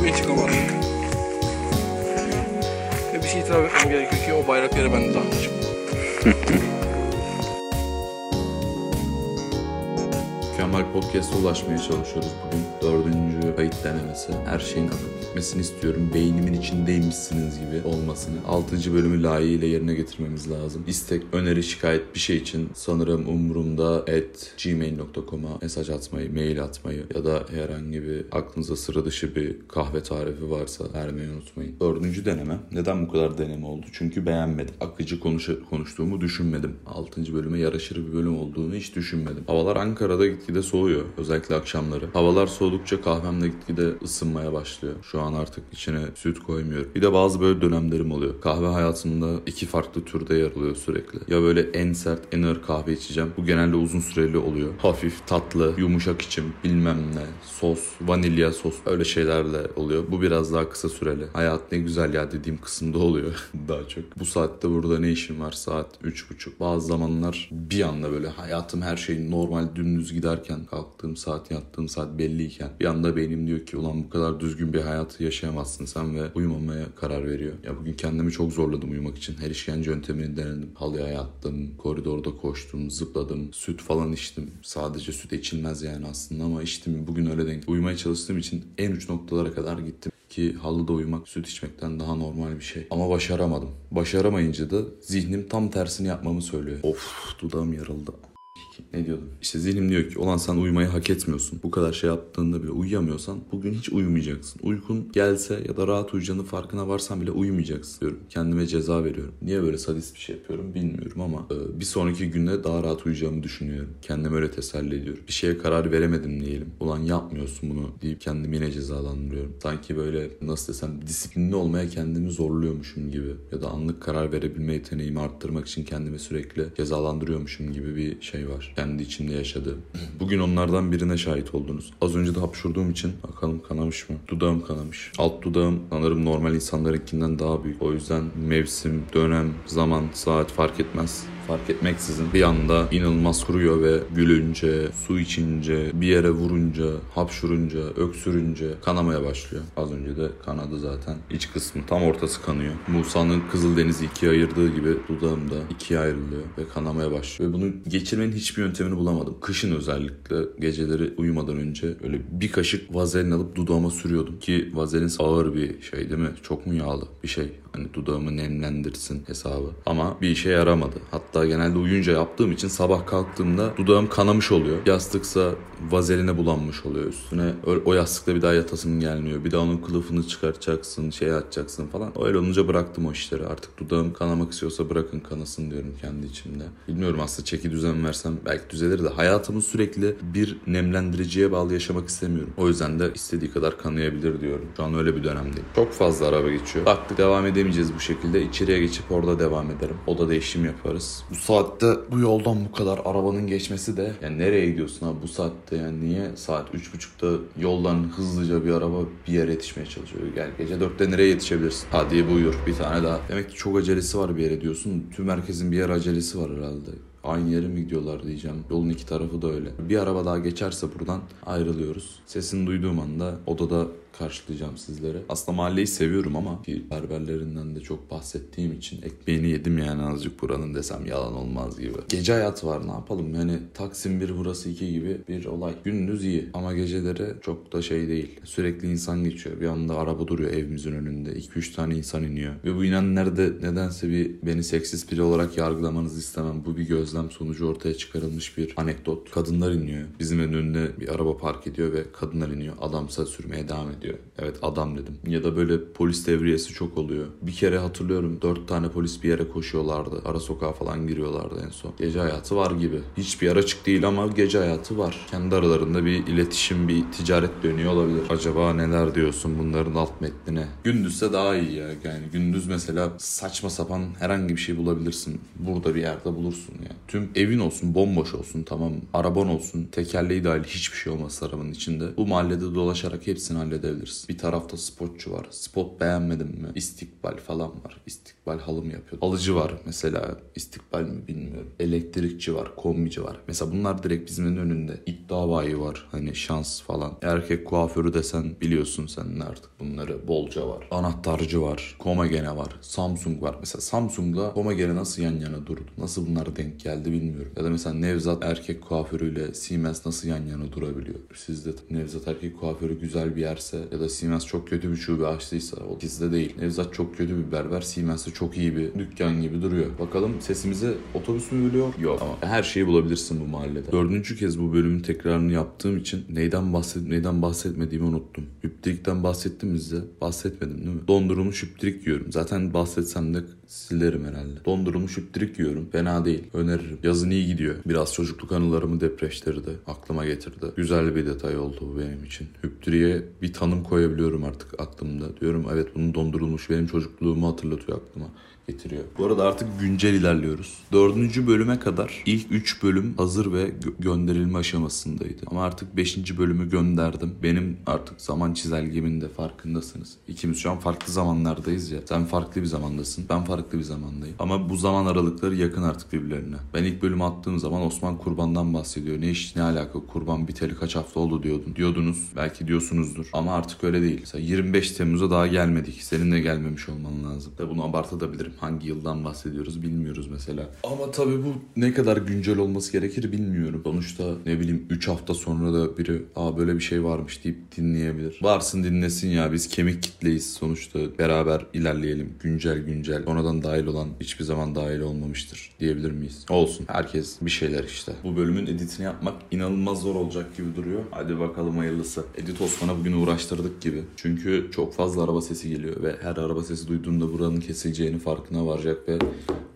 Bugün çıkamadım. Ve bir şey itiraf etmem gerekiyor ki o bayrak yeri ben de dağıtmışım. Mükemmel Podcast'a ulaşmaya çalışıyoruz bugün. Dördüncü kayıt denemesi. Her şeyin akıp gitmesini istiyorum. Beynimin içindeymişsiniz gibi olmasını. Altıncı bölümü layığıyla yerine getirmemiz lazım. İstek, öneri, şikayet bir şey için sanırım umurumda at gmail.com'a mesaj atmayı, mail atmayı ya da herhangi bir aklınıza sıra dışı bir kahve tarifi varsa vermeyi unutmayın. Dördüncü deneme. Neden bu kadar deneme oldu? Çünkü beğenmedim. Akıcı konuşu konuştuğumu düşünmedim. Altıncı bölüme yaraşır bir bölüm olduğunu hiç düşünmedim. Havalar Ankara'da gitgide soğuyor. Özellikle akşamları. Havalar soğudukça kahvem de gitgide ısınmaya başlıyor. Şu an artık içine süt koymuyorum. Bir de bazı böyle dönemlerim oluyor. Kahve hayatımda iki farklı türde yer alıyor sürekli. Ya böyle en sert, en ağır kahve içeceğim. Bu genelde uzun süreli oluyor. Hafif, tatlı, yumuşak içim, bilmem ne, sos, vanilya sos öyle şeylerle oluyor. Bu biraz daha kısa süreli. Hayat ne güzel ya dediğim kısımda oluyor daha çok. Bu saatte burada ne işim var? Saat üç buçuk. Bazı zamanlar bir anda böyle hayatım her şey normal dümdüz giderken kalktığım saat yattığım saat belliyken bir anda beynim diyor ki ulan bu kadar düzgün bir hayatı yaşayamazsın sen ve uyumamaya karar veriyor. Ya bugün kendimi çok zorladım uyumak için. Her işkence yöntemini denedim. Halıya yattım, koridorda koştum, zıpladım, süt falan içtim. Sadece süt içilmez yani aslında ama içtim. Bugün öyle denk. Uyumaya çalıştığım için en uç noktalara kadar gittim ki halıda uyumak süt içmekten daha normal bir şey. Ama başaramadım. Başaramayınca da zihnim tam tersini yapmamı söylüyor. Of dudağım yarıldı. Ne diyordum? İşte zihnim diyor ki olan sen uyumayı hak etmiyorsun. Bu kadar şey yaptığında bile uyuyamıyorsan bugün hiç uyumayacaksın. Uykun gelse ya da rahat uyuyacağının farkına varsan bile uyumayacaksın diyorum. Kendime ceza veriyorum. Niye böyle sadist bir şey yapıyorum bilmiyorum ama e, bir sonraki günde daha rahat uyuyacağımı düşünüyorum. Kendime öyle teselli ediyorum. Bir şeye karar veremedim diyelim. Ulan yapmıyorsun bunu deyip kendimi yine cezalandırıyorum. Sanki böyle nasıl desem disiplinli olmaya kendimi zorluyormuşum gibi ya da anlık karar verebilme yeteneğimi arttırmak için kendimi sürekli cezalandırıyormuşum gibi bir şey var. Kendi içimde yaşadığım. Bugün onlardan birine şahit oldunuz. Az önce de hapşurduğum için bakalım kanamış mı? Dudağım kanamış. Alt dudağım sanırım normal insanlarınkinden daha büyük. O yüzden mevsim, dönem, zaman, saat fark etmez fark etmeksizin bir anda inanılmaz kuruyor ve gülünce, su içince, bir yere vurunca, hapşurunca, öksürünce kanamaya başlıyor. Az önce de kanadı zaten. İç kısmı tam ortası kanıyor. Musa'nın Kızıldeniz'i ikiye ayırdığı gibi dudağım da ikiye ayrılıyor ve kanamaya başlıyor. Ve bunu geçirmenin hiçbir yöntemini bulamadım. Kışın özellikle geceleri uyumadan önce öyle bir kaşık vazelin alıp dudağıma sürüyordum. Ki vazelin ağır bir şey değil mi? Çok mu yağlı bir şey? Hani dudağımı nemlendirsin hesabı. Ama bir işe yaramadı. Hatta genelde uyuyunca yaptığım için sabah kalktığımda dudağım kanamış oluyor. Yastıksa vazeline bulanmış oluyor üstüne. O yastıkta bir daha yatasım gelmiyor. Bir daha onun kılıfını çıkartacaksın, şey atacaksın falan. Öyle olunca bıraktım o işleri. Artık dudağım kanamak istiyorsa bırakın kanasın diyorum kendi içimde. Bilmiyorum aslında çeki düzen versem belki düzelir de hayatımı sürekli bir nemlendiriciye bağlı yaşamak istemiyorum. O yüzden de istediği kadar kanayabilir diyorum. Şu an öyle bir dönemdeyim. Çok fazla araba geçiyor. Baktık devam edemeyeceğiz bu şekilde. İçeriye geçip orada devam ederim. Oda değişim yaparız. Bu saatte bu yoldan bu kadar arabanın geçmesi de yani nereye gidiyorsun abi bu saatte yani niye saat 3.30'da yoldan hızlıca bir araba bir yere yetişmeye çalışıyor. Gel gece 4'te nereye yetişebilirsin? Hadi buyur bir tane daha. Demek ki çok acelesi var bir yere diyorsun. Tüm herkesin bir yer acelesi var herhalde. Aynı yere mi gidiyorlar diyeceğim. Yolun iki tarafı da öyle. Bir araba daha geçerse buradan ayrılıyoruz. Sesini duyduğum anda odada karşılayacağım sizlere. Aslında mahalleyi seviyorum ama ki berberlerinden de çok bahsettiğim için ekmeğini yedim yani azıcık buranın desem yalan olmaz gibi. Gece hayatı var ne yapalım yani Taksim 1 burası 2 gibi bir olay. Gündüz iyi ama geceleri çok da şey değil. Sürekli insan geçiyor. Bir anda araba duruyor evimizin önünde. 2-3 tane insan iniyor. Ve bu inenler de nedense bir beni seksist biri olarak yargılamanızı istemem. Bu bir gözlem sonucu ortaya çıkarılmış bir anekdot. Kadınlar iniyor. Bizim önünde bir araba park ediyor ve kadınlar iniyor. Adamsa sürmeye devam ediyor. Evet adam dedim. Ya da böyle polis devriyesi çok oluyor. Bir kere hatırlıyorum dört tane polis bir yere koşuyorlardı. Ara sokağa falan giriyorlardı en son. Gece hayatı var gibi. Hiçbir araçık değil ama gece hayatı var. Kendi aralarında bir iletişim, bir ticaret dönüyor olabilir. Acaba neler diyorsun bunların alt metnine? Gündüzse daha iyi ya. Yani gündüz mesela saçma sapan herhangi bir şey bulabilirsin. Burada bir yerde bulursun ya. Tüm evin olsun, bomboş olsun tamam. Araban olsun, tekerleği dahil hiçbir şey olmaz arabanın içinde. Bu mahallede dolaşarak hepsini halledebilirsin bahsedebiliriz. Bir tarafta spotçu var. Spot beğenmedim mi? İstikbal falan var. İstikbal halı mı yapıyor? Alıcı var mesela. İstikbal mi bilmiyorum. Elektrikçi var. Kombici var. Mesela bunlar direkt bizim önünde. İddia bayi var. Hani şans falan. Erkek kuaförü desen biliyorsun sen artık bunları. Bolca var. Anahtarcı var. Komagene var. Samsung var. Mesela Samsung'la Komagene nasıl yan yana durdu? Nasıl bunlar denk geldi bilmiyorum. Ya da mesela Nevzat erkek kuaförüyle Siemens nasıl yan yana durabiliyor? Sizde Nevzat erkek kuaförü güzel bir yerse ya da Siemens çok kötü bir şube açtıysa o sizde değil. Nevzat çok kötü bir berber. Siemens'te çok iyi bir dükkan gibi duruyor. Bakalım sesimize otobüs mü bölüyor? Yok ama her şeyi bulabilirsin bu mahallede. Dördüncü kez bu bölümün tekrarını yaptığım için neyden bahset neyden bahsetmediğimi unuttum. Hüptrik'ten bahsettim size? Bahsetmedim değil mi? Dondurulmuş hüptrik yiyorum. Zaten bahsetsem de silerim herhalde. Dondurulmuş hüptrik yiyorum. Fena değil. Öneririm. Yazın iyi gidiyor. Biraz çocukluk anılarımı depreştirdi. Aklıma getirdi. Güzel bir detay oldu bu benim için. Hüptriye bir tanım koyabiliyorum artık aklımda. Diyorum evet bunun dondurulmuş benim çocukluğumu hatırlatıyor aklıma getiriyor. Bu arada artık güncel ilerliyoruz. Dördüncü bölüme kadar ilk üç bölüm hazır ve gö- gönderilme aşamasındaydı. Ama artık beşinci bölümü gönderdim. Benim artık zaman çizelgemin de farkındasınız. İkimiz şu an farklı zamanlardayız ya. Sen farklı bir zamandasın. Ben farklı bir zamandayım. Ama bu zaman aralıkları yakın artık birbirlerine. Ben ilk bölümü attığım zaman Osman Kurban'dan bahsediyor. Ne iş ne alaka kurban biteli kaç hafta oldu diyordun. Diyordunuz. Belki diyorsunuzdur. Ama artık öyle değil. Mesela 25 Temmuz'a daha gelmedik. Senin de gelmemiş olman lazım. Tabi bunu abartabilirim. Hangi yıldan bahsediyoruz bilmiyoruz mesela. Ama tabii bu ne kadar güncel olması gerekir bilmiyorum. Sonuçta ne bileyim 3 hafta sonra da biri aa böyle bir şey varmış deyip dinleyebilir. Varsın dinlesin ya biz kemik kitleyiz sonuçta beraber ilerleyelim. Güncel güncel. Sonradan dahil olan hiçbir zaman dahil olmamıştır diyebilir miyiz? Olsun. Herkes bir şeyler işte. Bu bölümün editini yapmak inanılmaz zor olacak gibi duruyor. Hadi bakalım hayırlısı. Edit Osman'a bugün uğraştırdık gibi. Çünkü çok fazla araba sesi geliyor ve her araba sesi duyduğunda buranın kesileceğini farkına varacak ve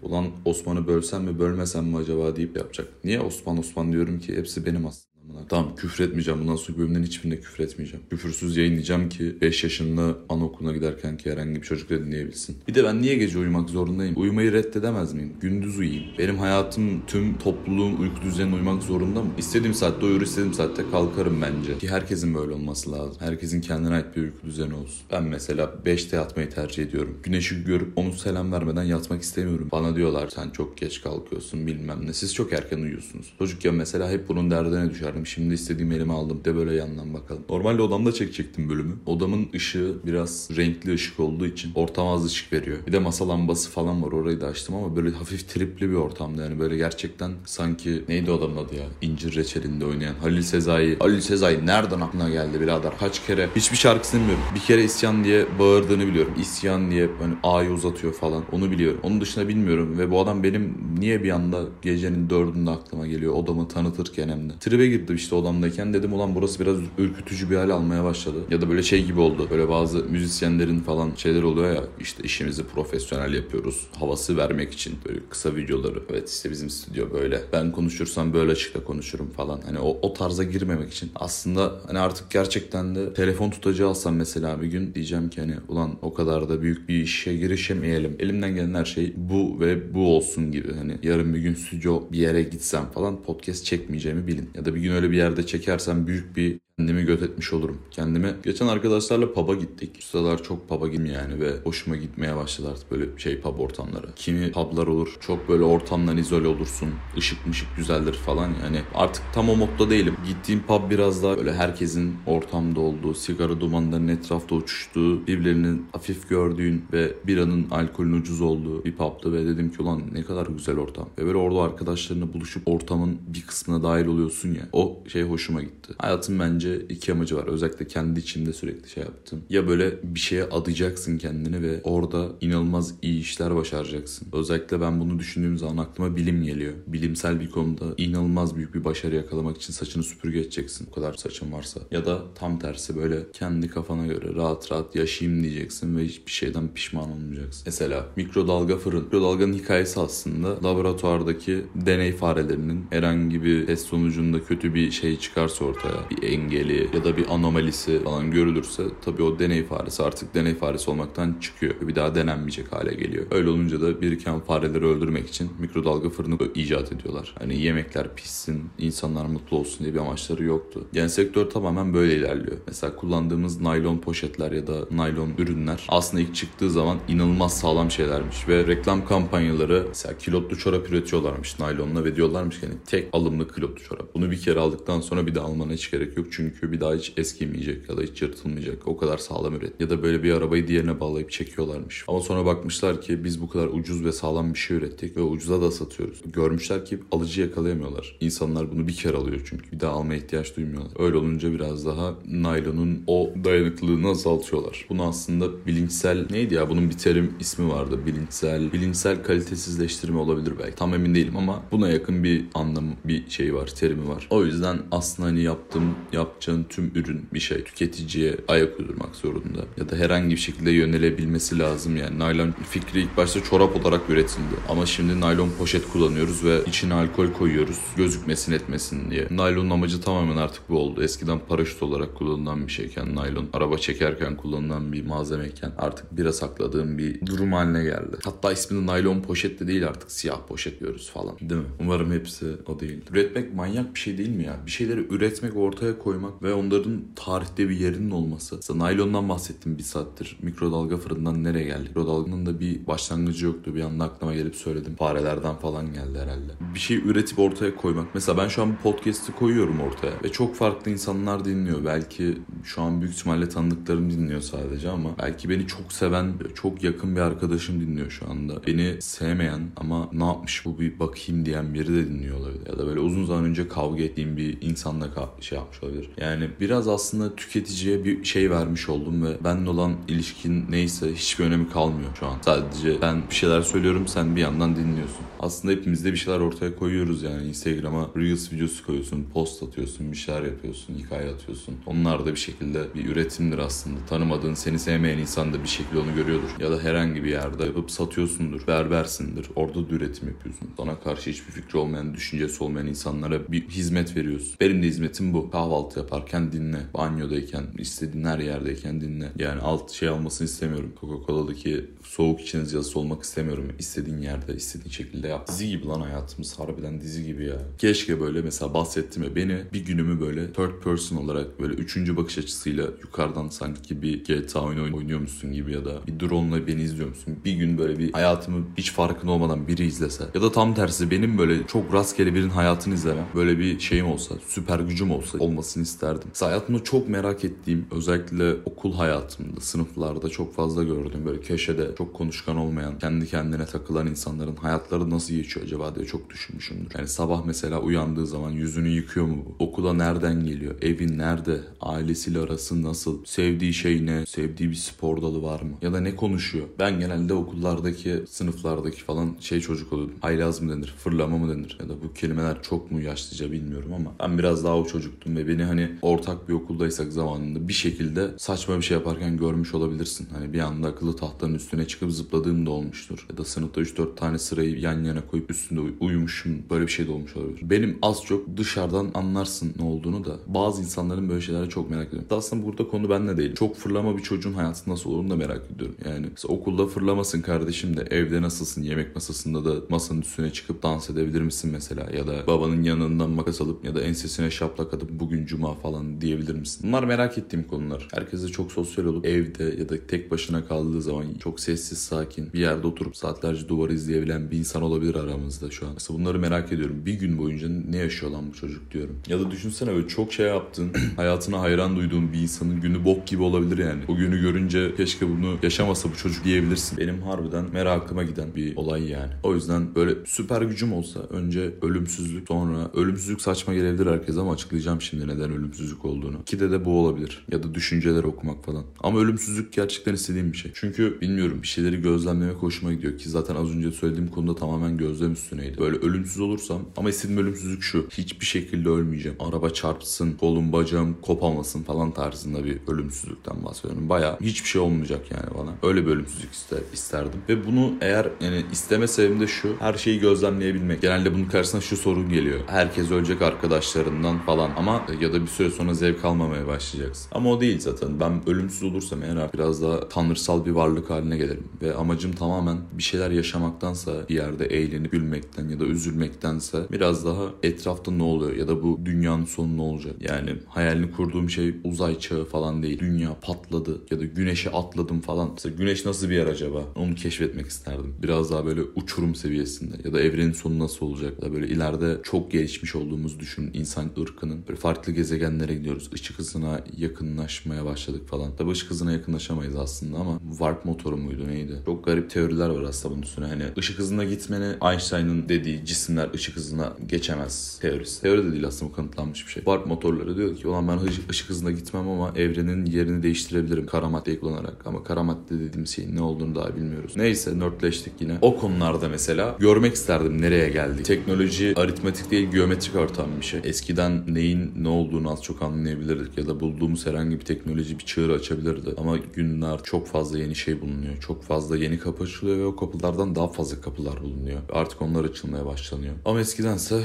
ulan Osman'ı bölsem mi bölmesem mi acaba deyip yapacak. Niye Osman Osman diyorum ki hepsi benim aslında. Amına. Tamam küfür etmeyeceğim. Bundan sonra bölümlerin hiçbirinde küfür etmeyeceğim. Küfürsüz yayınlayacağım ki 5 yaşında anaokuluna giderken ki herhangi bir çocuk da dinleyebilsin. Bir de ben niye gece uyumak zorundayım? Uyumayı reddedemez miyim? Gündüz uyuyayım. Benim hayatım tüm topluluğun uyku düzenine uymak zorunda mı? İstediğim saatte uyur, istediğim saatte kalkarım bence. Ki herkesin böyle olması lazım. Herkesin kendine ait bir uyku düzeni olsun. Ben mesela 5'te yatmayı tercih ediyorum. Güneşi görüp onu selam vermeden yatmak istemiyorum. Bana diyorlar sen çok geç kalkıyorsun bilmem ne. Siz çok erken uyuyorsunuz. Çocukken mesela hep bunun derdine düşerdim. Şimdi istediğim elime aldım. De böyle yandan bakalım. Normalde odamda çekecektim bölümü. Odamın ışığı biraz renkli ışık olduğu için ortama az ışık veriyor. Bir de masa lambası falan var. Orayı da açtım ama böyle hafif tripli bir ortamda. Yani böyle gerçekten sanki neydi adamın adı ya? İncir reçelinde oynayan Halil Sezai. Halil Sezai nereden aklına geldi birader? Kaç kere hiçbir şarkısını bilmiyorum. Bir kere isyan diye bağırdığını biliyorum. İsyan diye hani A'yı uzatıyor falan. Onu biliyorum. Onun dışında bilmiyorum ve bu adam benim niye bir anda gecenin dördünde aklıma geliyor odamı tanıtırken hem de. Tribe girdim işte odamdayken dedim ulan burası biraz ürkütücü bir hal almaya başladı. Ya da böyle şey gibi oldu. Böyle bazı müzisyenlerin falan şeyler oluyor ya işte işimizi profesyonel yapıyoruz. Havası vermek için böyle kısa videoları. Evet işte bizim stüdyo böyle. Ben konuşursam böyle açıkta konuşurum falan. Hani o, o tarza girmemek için. Aslında hani artık gerçekten de telefon tutacağı alsam mesela bir gün diyeceğim ki hani ulan o kadar da büyük bir işe girişemeyelim. Elimden gelen her şey bu ve bu olsun gibi. Hani yarın bir gün stüdyo bir yere gitsem falan podcast çekmeyeceğimi bilin. Ya da bir gün öyle bir yerde çekersem büyük bir kendimi göt etmiş olurum. Kendime geçen arkadaşlarla pub'a gittik. Bu sıralar çok pub'a gittim yani ve hoşuma gitmeye başladı artık böyle şey pub ortamları. Kimi pub'lar olur. Çok böyle ortamdan izole olursun. Işık mışık güzeldir falan yani. Artık tam o modda değilim. Gittiğim pub biraz daha böyle herkesin ortamda olduğu, sigara dumanlarının etrafta uçuştuğu, birbirlerini hafif gördüğün ve biranın alkolün ucuz olduğu bir pub'tı ve dedim ki ulan ne kadar güzel ortam. Ve böyle orada arkadaşlarına buluşup ortamın bir kısmına dahil oluyorsun ya. O şey hoşuma gitti. Hayatım bence iki amacı var. Özellikle kendi içimde sürekli şey yaptım. Ya böyle bir şeye adayacaksın kendini ve orada inanılmaz iyi işler başaracaksın. Özellikle ben bunu düşündüğüm zaman aklıma bilim geliyor. Bilimsel bir konuda inanılmaz büyük bir başarı yakalamak için saçını süpürge edeceksin. O kadar saçın varsa. Ya da tam tersi böyle kendi kafana göre rahat rahat yaşayayım diyeceksin ve hiçbir şeyden pişman olmayacaksın. Mesela mikrodalga fırın. Mikrodalganın hikayesi aslında laboratuvardaki deney farelerinin herhangi bir test sonucunda kötü bir şey çıkarsa ortaya bir engel engeli ya da bir anomalisi falan görülürse tabii o deney faresi artık deney faresi olmaktan çıkıyor. Bir daha denenmeyecek hale geliyor. Öyle olunca da biriken fareleri öldürmek için mikrodalga fırını icat ediyorlar. Hani yemekler pişsin, insanlar mutlu olsun diye bir amaçları yoktu. Yani sektör tamamen böyle ilerliyor. Mesela kullandığımız naylon poşetler ya da naylon ürünler aslında ilk çıktığı zaman inanılmaz sağlam şeylermiş ve reklam kampanyaları mesela kilotlu çorap üretiyorlarmış naylonla ve diyorlarmış ki hani tek alımlı kilotlu çorap. Bunu bir kere aldıktan sonra bir daha almana hiç gerek yok çünkü bir daha hiç eskimeyecek ya da hiç yırtılmayacak. O kadar sağlam üret. Ya da böyle bir arabayı diğerine bağlayıp çekiyorlarmış. Ama sonra bakmışlar ki biz bu kadar ucuz ve sağlam bir şey ürettik ve ucuza da satıyoruz. Görmüşler ki alıcı yakalayamıyorlar. İnsanlar bunu bir kere alıyor çünkü bir daha almaya ihtiyaç duymuyorlar. Öyle olunca biraz daha naylonun o dayanıklılığını azaltıyorlar. Bunu aslında bilinçsel neydi ya bunun bir terim ismi vardı. Bilinçsel bilinçsel kalitesizleştirme olabilir belki. Tam emin değilim ama buna yakın bir anlam bir şey var, terimi var. O yüzden aslında hani yaptığım yapacağın tüm ürün bir şey tüketiciye ayak uydurmak zorunda ya da herhangi bir şekilde yönelebilmesi lazım yani. Naylon fikri ilk başta çorap olarak üretildi ama şimdi naylon poşet kullanıyoruz ve içine alkol koyuyoruz gözükmesin etmesin diye. Naylonun amacı tamamen artık bu oldu. Eskiden paraşüt olarak kullanılan bir şeyken naylon araba çekerken kullanılan bir malzemeyken artık bira sakladığım bir durum haline geldi. Hatta ismini naylon poşet de değil artık siyah poşet diyoruz falan. Değil mi? Umarım hepsi o değil. Üretmek manyak bir şey değil mi ya? Bir şeyleri üretmek, ortaya koymak ve onların tarihte bir yerinin olması. Mesela naylondan bahsettim bir saattir. Mikrodalga fırından nereye geldik? Mikrodalganın da bir başlangıcı yoktu. Bir anda aklıma gelip söyledim. Farelerden falan geldi herhalde. Bir şey üretip ortaya koymak. Mesela ben şu an bu podcast'i koyuyorum ortaya ve çok farklı insanlar dinliyor. Belki şu an büyük ihtimalle tanıdıklarım dinliyor sadece ama belki beni çok seven, çok yakın bir arkadaşım dinliyor şu anda. Beni sevmeyen ama ne yapmış bu bir bakayım diyen biri de dinliyor olabilir. Ya da böyle uzun zaman önce kavga ettiğim bir insanla şey yapmış olabilir. Yani biraz aslında tüketiciye bir şey vermiş oldum ve benimle olan ilişkin neyse hiçbir önemi kalmıyor şu an. Sadece ben bir şeyler söylüyorum sen bir yandan dinliyorsun. Aslında hepimiz de bir şeyler ortaya koyuyoruz yani. Instagram'a Reels videosu koyuyorsun, post atıyorsun, bir şeyler yapıyorsun, hikaye atıyorsun. Onlar da bir şekilde bir üretimdir aslında. Tanımadığın, seni sevmeyen insan da bir şekilde onu görüyordur. Ya da herhangi bir yerde yapıp satıyorsundur, berbersindir. Orada da üretim yapıyorsun. Sana karşı hiçbir fikri olmayan, düşüncesi olmayan insanlara bir hizmet veriyorsun. Benim de hizmetim bu. Kahvaltı yaparken dinle. Banyodayken, istediğin her yerdeyken dinle. Yani alt şey almasını istemiyorum. Coca-Cola'daki soğuk içiniz yazısı olmak istemiyorum. İstediğin yerde, istediğin şekilde yap. Dizi gibi lan hayatımız. Harbiden dizi gibi ya. Keşke böyle mesela bahsettim ya beni bir günümü böyle third person olarak böyle üçüncü bakış açısıyla yukarıdan sanki bir GTA oyunu oynuyormuşsun gibi ya da bir drone'la beni izliyormuşsun. Bir gün böyle bir hayatımı hiç farkında olmadan biri izlese. Ya da tam tersi benim böyle çok rastgele birinin hayatını izlemem. Böyle bir şeyim olsa, süper gücüm olsa olmasını isterdim. Hayatımda çok merak ettiğim özellikle okul hayatımda, sınıflarda çok fazla gördüğüm böyle köşede çok konuşkan olmayan, kendi kendine takılan insanların hayatları nasıl geçiyor acaba diye çok düşünmüşümdür. Yani sabah mesela uyandığı zaman yüzünü yıkıyor mu bu? Okula nereden geliyor? Evin nerede? Ailesiyle arası nasıl? Sevdiği şey ne? Sevdiği bir spor dalı var mı? Ya da ne konuşuyor? Ben genelde okullardaki, sınıflardaki falan şey çocuk oluyordum. Haylaz mı denir? Fırlama mı denir? Ya da bu kelimeler çok mu yaşlıca bilmiyorum ama ben biraz daha o çocuktum ve beni hani ortak bir okuldaysak zamanında bir şekilde saçma bir şey yaparken görmüş olabilirsin. Hani bir anda akıllı tahtanın üstüne çıkıp zıpladığım da olmuştur. Ya da sınıfta 3-4 tane sırayı yan yana koyup üstünde uy- uyumuşum. Böyle bir şey de olmuş olabilir. Benim az çok dışarıdan anlarsın ne olduğunu da bazı insanların böyle şeylere çok merak ediyorum. Aslında burada konu benle değil. Çok fırlama bir çocuğun hayatı nasıl olur da merak ediyorum. Yani okulda fırlamasın kardeşim de evde nasılsın yemek masasında da masanın üstüne çıkıp dans edebilir misin mesela ya da babanın yanından makas alıp ya da ensesine şaplak atıp bugün cuma falan diyebilir misin? Bunlar merak ettiğim konular. Herkese çok sosyal olup evde ya da tek başına kaldığı zaman çok sessiz sakin bir yerde oturup saatlerce duvar izleyebilen bir insan olabilir aramızda şu an. Mesela bunları merak ediyorum. Bir gün boyunca ne yaşıyor lan bu çocuk diyorum. Ya da düşünsene böyle çok şey yaptın. hayatına hayran duyduğun bir insanın günü bok gibi olabilir yani. O günü görünce keşke bunu yaşamasa bu çocuk diyebilirsin. Benim harbiden merakıma giden bir olay yani. O yüzden böyle süper gücüm olsa önce ölümsüzlük sonra ölümsüzlük saçma gelebilir herkese ama açıklayacağım şimdi neden ölümsüzlük olduğunu. İkide de bu olabilir. Ya da düşünceler okumak falan. Ama ölümsüzlük gerçekten istediğim bir şey. Çünkü bilmiyorum bir şeyleri gözlemlemek hoşuma gidiyor ki zaten az önce söylediğim konuda tamamen gözlem üstüneydi. Böyle ölümsüz olursam ama istediğim ölümsüzlük şu. Hiçbir şekilde ölmeyeceğim. Araba çarpsın, kolum bacağım kopamasın falan tarzında bir ölümsüzlükten bahsediyorum. Baya hiçbir şey olmayacak yani bana. Öyle bir ölümsüzlük ister, isterdim. Ve bunu eğer yani isteme sebebim de şu. Her şeyi gözlemleyebilmek. Genelde bunun karşısına şu sorun geliyor. Herkes ölecek arkadaşlarından falan ama ya da bir süre sonra zevk almamaya başlayacaksın. Ama o değil zaten. Ben ölümsüz olursam eğer artık biraz daha tanrısal bir varlık haline gelirim. Ve amacım tamamen bir şeyler yaşamaktansa bir yerde eğlenip gülmekten ya da üzülmektense biraz daha etrafta ne oluyor ya da bu dünyanın sonu ne olacak? Yani hayalini kurduğum şey uzay çağı falan değil. Dünya patladı ya da güneşe atladım falan. Mesela güneş nasıl bir yer acaba? Onu keşfetmek isterdim. Biraz daha böyle uçurum seviyesinde ya da evrenin sonu nasıl olacak? Ya da böyle ileride çok gelişmiş olduğumuz düşün insan ırkının böyle farklı gezegenlere gidiyoruz. Işık hızına yakınlaşmaya başladık falan. Tabii ışık hızına yakınlaşamayız aslında ama warp motoru muydu neydi? Çok garip teoriler var aslında bunun üstüne. Hani ışık hızına gitmeni Einstein'ın dediği cisimler ışık hızına geçemez teorisi. Teori de değil aslında bu kanıtlanmış bir şey. Warp motorları diyor ki ulan ben ışık hızına gitmem ama evrenin yerini değiştirebilirim kara maddeyi kullanarak. Ama kara madde dediğimiz şeyin ne olduğunu daha bilmiyoruz. Neyse nörtleştik yine. O konularda mesela görmek isterdim nereye geldik. Teknoloji aritmetik değil geometrik ortam bir şey. Eskiden neyin ne olduğunu az çok anlayabilirdik ya da bulduğumuz herhangi bir teknoloji bir çığır açabilirdi. Ama günler çok fazla yeni şey bulunuyor. Çok fazla yeni kapı açılıyor ve o kapılardan daha fazla kapılar bulunuyor. Artık onlar açılmaya başlanıyor. Ama eskidense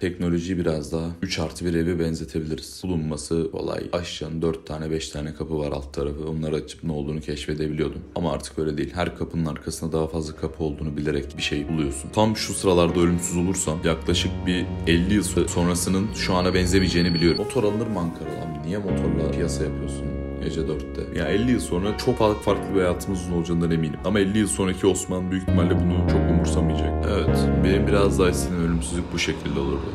teknolojiyi biraz daha 3 artı bir evi benzetebiliriz. Bulunması kolay. Aşağının 4 tane 5 tane kapı var alt tarafı. Onları açıp ne olduğunu keşfedebiliyordum. Ama artık öyle değil. Her kapının arkasında daha fazla kapı olduğunu bilerek bir şey buluyorsun. Tam şu sıralarda ölümsüz olursam yaklaşık bir 50 yıl sonrasının şu ana benzemeyeceğini biliyorum. Motor alınır mı Ankara'dan? Niye motorla piyasa yapıyorsun? Gece 4'te. Ya 50 yıl sonra çok farklı bir hayatımızın olacağından eminim. Ama 50 yıl sonraki Osman büyük ihtimalle bunu çok umursamayacak. Evet. Benim biraz daha istediğim ölümsüzlük bu şekilde olurdu.